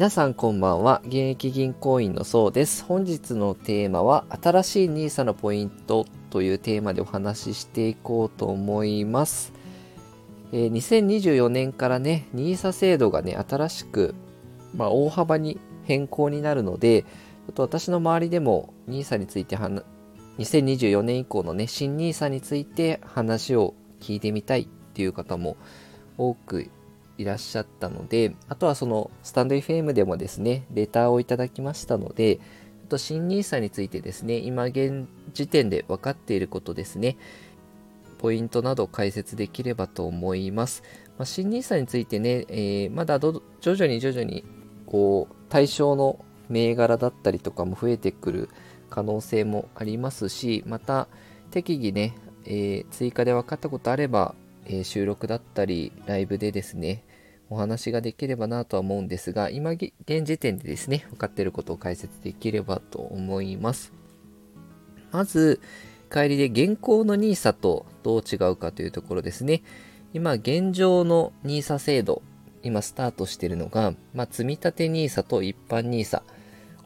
皆さんこんばんは。現役銀行員のそうです。本日のテーマは、新しい NISA のポイントというテーマでお話ししていこうと思います。えー、2024年からね、NISA 制度がね、新しく、まあ、大幅に変更になるので、ちょっと私の周りでも NISA について2024年以降のね、新 NISA について話を聞いてみたいっていう方も多くいらっしゃったので、あとはそのスタンド FM でもですね、レターをいただきましたので、ちょっと新 NISA についてですね、今現時点で分かっていることですね、ポイントなど解説できればと思います。まあ、新 NISA についてね、えー、まだ徐々に徐々にこう対象の銘柄だったりとかも増えてくる可能性もありますし、また適宜ね、えー、追加で分かったことあれば、えー、収録だったりライブでですね、お話ができればなとは思うんですが、今現時点でですね、分かっていることを解説できればと思います。まず、帰りで現行の NISA とどう違うかというところですね。今、現状の NISA 制度、今スタートしているのが、まあ、積立 NISA と一般 NISA。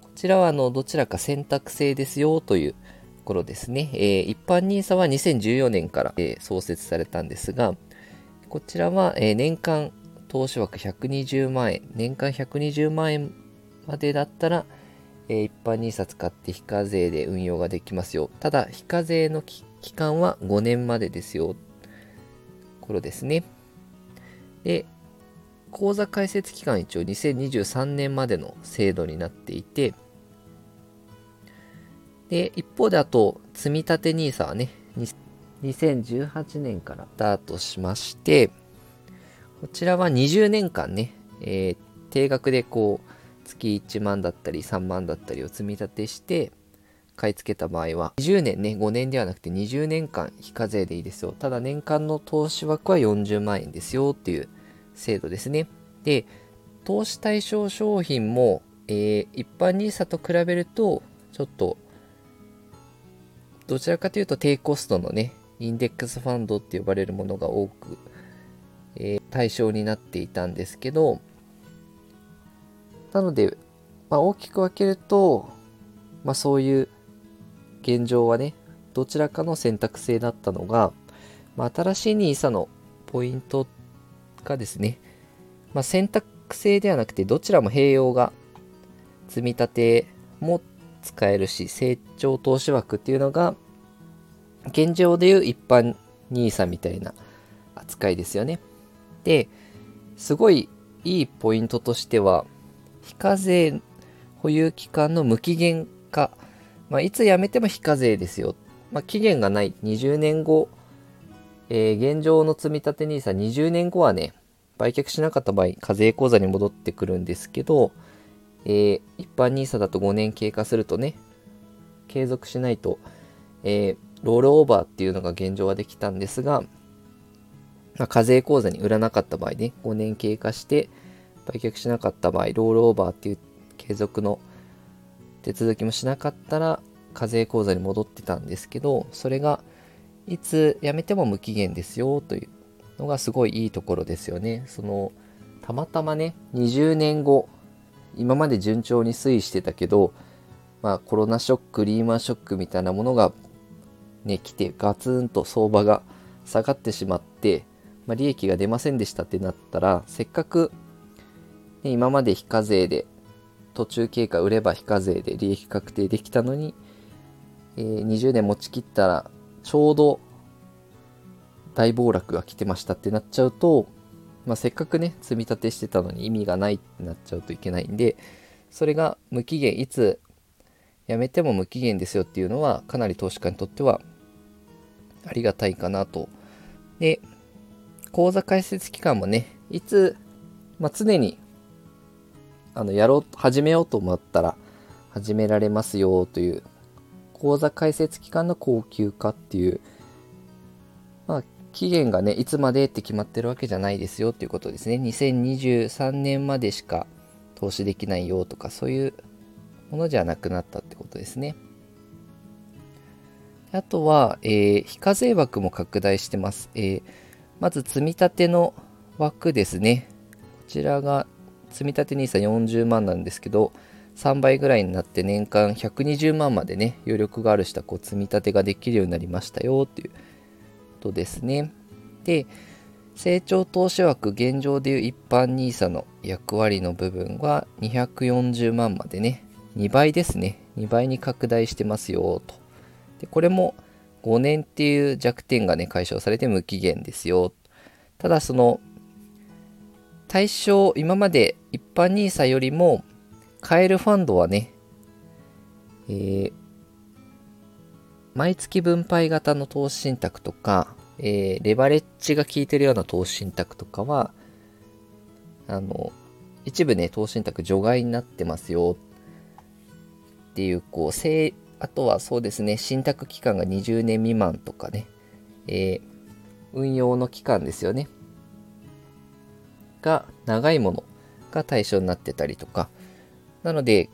こちらはあのどちらか選択制ですよというところですね。えー、一般 NISA は2014年から、えー、創設されたんですが、こちらは、えー、年間投資枠120万円、年間120万円までだったら、えー、一般 NISA 使って非課税で運用ができますよ。ただ、非課税の期間は5年までですよ。ころですね。で、口座開設期間一応2023年までの制度になっていて、で、一方であと、積立 NISA はね、2018年からスタートしまして、こちらは20年間ね、えー、定額でこう、月1万だったり3万だったりを積み立てして、買い付けた場合は、20年ね、5年ではなくて20年間非課税でいいですよ。ただ年間の投資枠は40万円ですよっていう制度ですね。で、投資対象商品も、えー、一般 NISA と比べると、ちょっと、どちらかというと低コストのね、インデックスファンドって呼ばれるものが多くえー、対象になっていたんですけど、なので、まあ、大きく分けると、まあ、そういう現状はね、どちらかの選択制だったのが、まあ、新しい NISA のポイントがですね、まあ、選択制ではなくて、どちらも併用が積み立ても使えるし、成長投資枠っていうのが、現状でいう一般 NISA みたいな扱いですよね。で、すごいいいポイントとしては、非課税保有期間の無期限化。まあ、いつ辞めても非課税ですよ。まあ、期限がない20年後、えー、現状の積立 NISA20 年後はね、売却しなかった場合、課税口座に戻ってくるんですけど、えー、一般 NISA だと5年経過するとね、継続しないと、えー、ロールオーバーっていうのが現状はできたんですが、まあ、課税口座に売らなかった場合ね、5年経過して売却しなかった場合、ロールオーバーっていう継続の手続きもしなかったら、課税口座に戻ってたんですけど、それがいつ辞めても無期限ですよというのがすごいいいところですよね。その、たまたまね、20年後、今まで順調に推移してたけど、まあコロナショック、リーマンショックみたいなものがね、来てガツンと相場が下がってしまって、まあ、利益が出ませんでしたってなったら、せっかく、ね、今まで非課税で、途中経過売れば非課税で利益確定できたのに、えー、20年持ちきったら、ちょうど大暴落が来てましたってなっちゃうと、まあ、せっかくね、積み立てしてたのに意味がないってなっちゃうといけないんで、それが無期限、いつやめても無期限ですよっていうのは、かなり投資家にとってはありがたいかなと。で、講座開設期間もね、いつ、まあ、常に、あの、やろう、始めようと思ったら、始められますよという、講座開設期間の高級化っていう、まあ、期限がね、いつまでって決まってるわけじゃないですよっていうことですね。2023年までしか投資できないよとか、そういうものじゃなくなったってことですね。あとは、えー、非課税枠も拡大してます。えーまず積み立ての枠ですね。こちらが積み立て NISA40 万なんですけど、3倍ぐらいになって年間120万までね、余力がある人はこう積み立てができるようになりましたよっていうことですね。で、成長投資枠現状でいう一般 NISA の役割の部分は240万までね、2倍ですね。2倍に拡大してますよと。で、これも5年っていう弱点がね、解消されて無期限ですよ。ただその対象、今まで一般 NISA よりも買えるファンドはね、えー、毎月分配型の投資信託とか、えー、レバレッジが効いてるような投資信託とかは、あの、一部ね、投資信託除外になってますよっていう、こう、あとはそうですね、信託期間が20年未満とかね、えー、運用の期間ですよね。が長いものが対象になってたりとか、なので、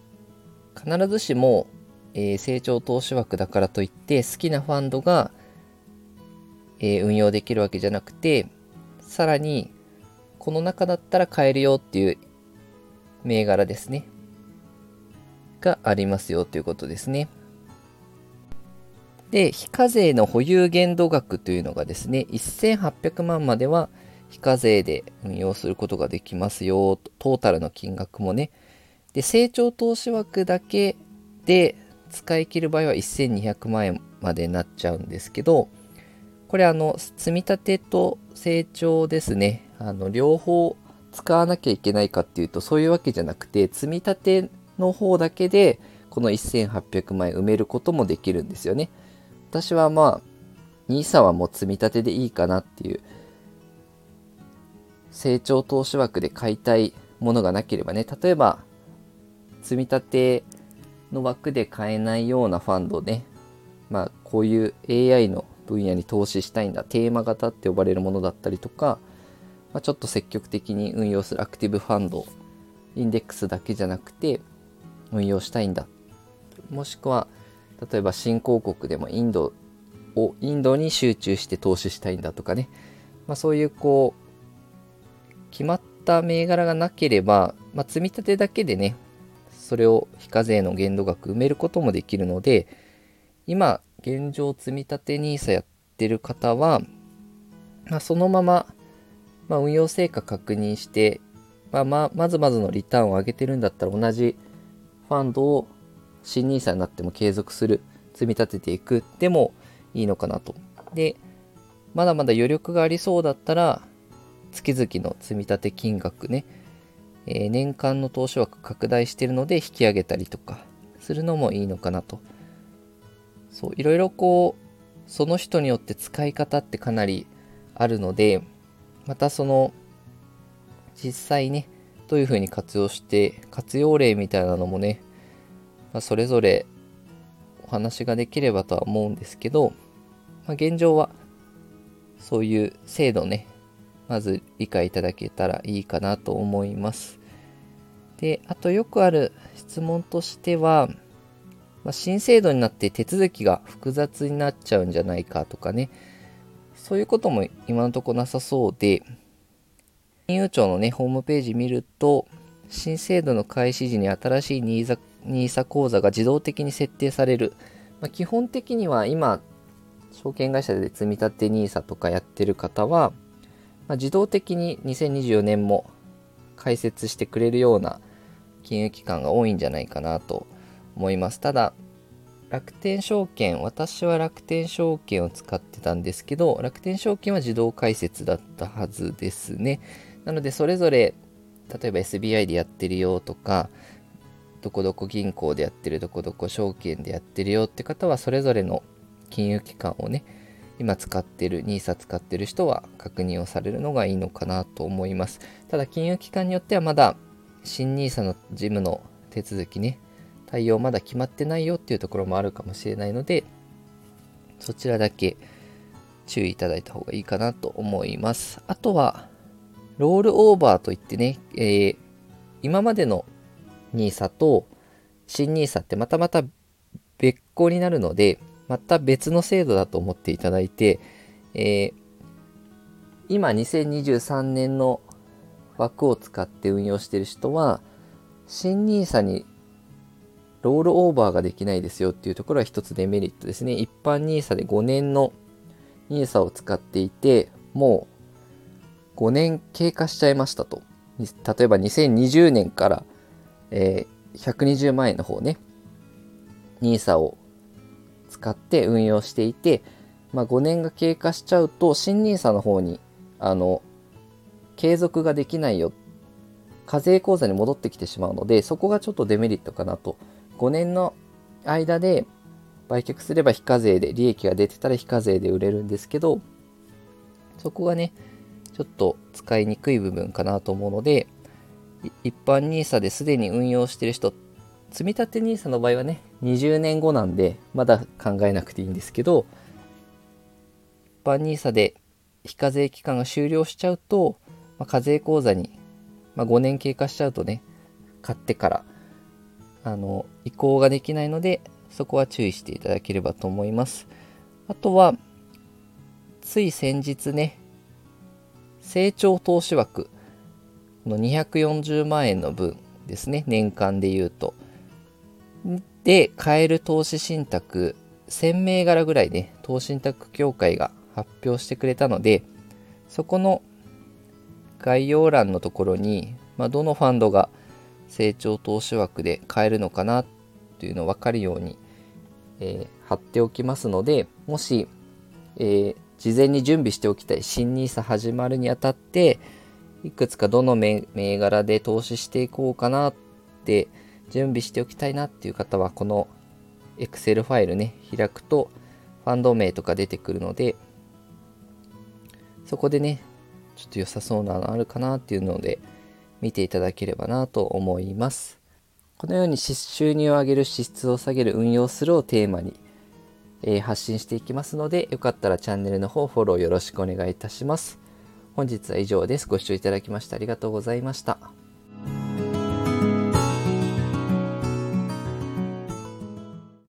必ずしも、えー、成長投資枠だからといって好きなファンドが、えー、運用できるわけじゃなくて、さらに、この中だったら買えるよっていう銘柄ですね。がありますよということですね。で、非課税の保有限度額というのがですね、1800万までは非課税で運用することができますよ、トータルの金額もね。で、成長投資枠だけで使い切る場合は1200万円までになっちゃうんですけど、これあの、積み立てと成長ですね、あの、両方使わなきゃいけないかっていうと、そういうわけじゃなくて、積み立ての方だけで、この1800万円埋めることもできるんですよね。私はまあ、NISA はもう積み立てでいいかなっていう、成長投資枠で買いたいものがなければね、例えば、積み立ての枠で買えないようなファンドね、まあ、こういう AI の分野に投資したいんだ、テーマ型って呼ばれるものだったりとか、まあ、ちょっと積極的に運用するアクティブファンド、インデックスだけじゃなくて運用したいんだ。もしくは、例えば新興国でもインドをインドに集中して投資したいんだとかね、まあ、そういうこう決まった銘柄がなければ、まあ、積み立てだけでねそれを非課税の限度額埋めることもできるので今現状積み立て NISA やってる方は、まあ、そのまま、ま、運用成果確認して、まあ、ままずまずのリターンを上げてるんだったら同じファンドを新 NISA になっても継続する、積み立てていくでもいいのかなと。で、まだまだ余力がありそうだったら、月々の積み立て金額ね、えー、年間の投資枠拡大してるので引き上げたりとかするのもいいのかなと。そう、いろいろこう、その人によって使い方ってかなりあるので、またその、実際ね、どういうふうに活用して、活用例みたいなのもね、まあ、それぞれお話ができればとは思うんですけど、まあ、現状はそういう制度ね、まず理解いただけたらいいかなと思います。で、あとよくある質問としては、まあ、新制度になって手続きが複雑になっちゃうんじゃないかとかね、そういうことも今のとこなさそうで、金融庁のね、ホームページ見ると、新制度の開始時に新しい NISA, NISA 口座が自動的に設定される。まあ、基本的には今、証券会社で積み立て NISA とかやってる方は、まあ、自動的に2024年も開設してくれるような金融機関が多いんじゃないかなと思います。ただ、楽天証券、私は楽天証券を使ってたんですけど、楽天証券は自動開設だったはずですね。なので、それぞれ、例えば SBI でやってるよとか、どこどこ銀行でやってる、どこどこ証券でやってるよって方は、それぞれの金融機関をね、今使ってる、NISA 使ってる人は確認をされるのがいいのかなと思います。ただ、金融機関によってはまだ、新 NISA の事務の手続きね、対応まだ決まってないよっていうところもあるかもしれないので、そちらだけ注意いただいた方がいいかなと思います。あとは、ロールオーバーといってね、えー、今までの NISA と新 NISA ってまたまた別個になるので、また別の制度だと思っていただいて、えー、今2023年の枠を使って運用してる人は、新 NISA にロールオーバーができないですよっていうところは一つデメリットですね。一般 NISA で5年の NISA を使っていて、もう5年経過しちゃいましたと。例えば2020年から、えー、120万円の方ね、NISA を使って運用していて、まあ、5年が経過しちゃうと、新 NISA の方に、あの、継続ができないよ。課税口座に戻ってきてしまうので、そこがちょっとデメリットかなと5年の間で売却すれば非課税で利益が出てたら非課税で売れるんですけどそこがねちょっと使いにくい部分かなと思うので一般 NISA ですでに運用してる人積立 NISA の場合はね20年後なんでまだ考えなくていいんですけど一般 NISA で非課税期間が終了しちゃうと、まあ、課税口座に、まあ、5年経過しちゃうとね買ってからあの、移行ができないので、そこは注意していただければと思います。あとは、つい先日ね、成長投資枠の240万円の分ですね、年間で言うと。で、買える投資信託1000銘柄ぐらいね、投資信託協会が発表してくれたので、そこの概要欄のところに、まあ、どのファンドが成長投資枠で買えるのかなというのを分かるように、えー、貼っておきますのでもし、えー、事前に準備しておきたい新 NISA 始まるにあたっていくつかどの銘柄で投資していこうかなって準備しておきたいなっていう方はこの Excel ファイルね開くとファンド名とか出てくるのでそこでねちょっと良さそうなのあるかなっていうので見ていただければなと思います。このように収入を上げる、支出を下げる、運用するをテーマに、えー、発信していきますので、よかったらチャンネルの方フォローよろしくお願いいたします。本日は以上です。ご視聴いただきましてありがとうございました。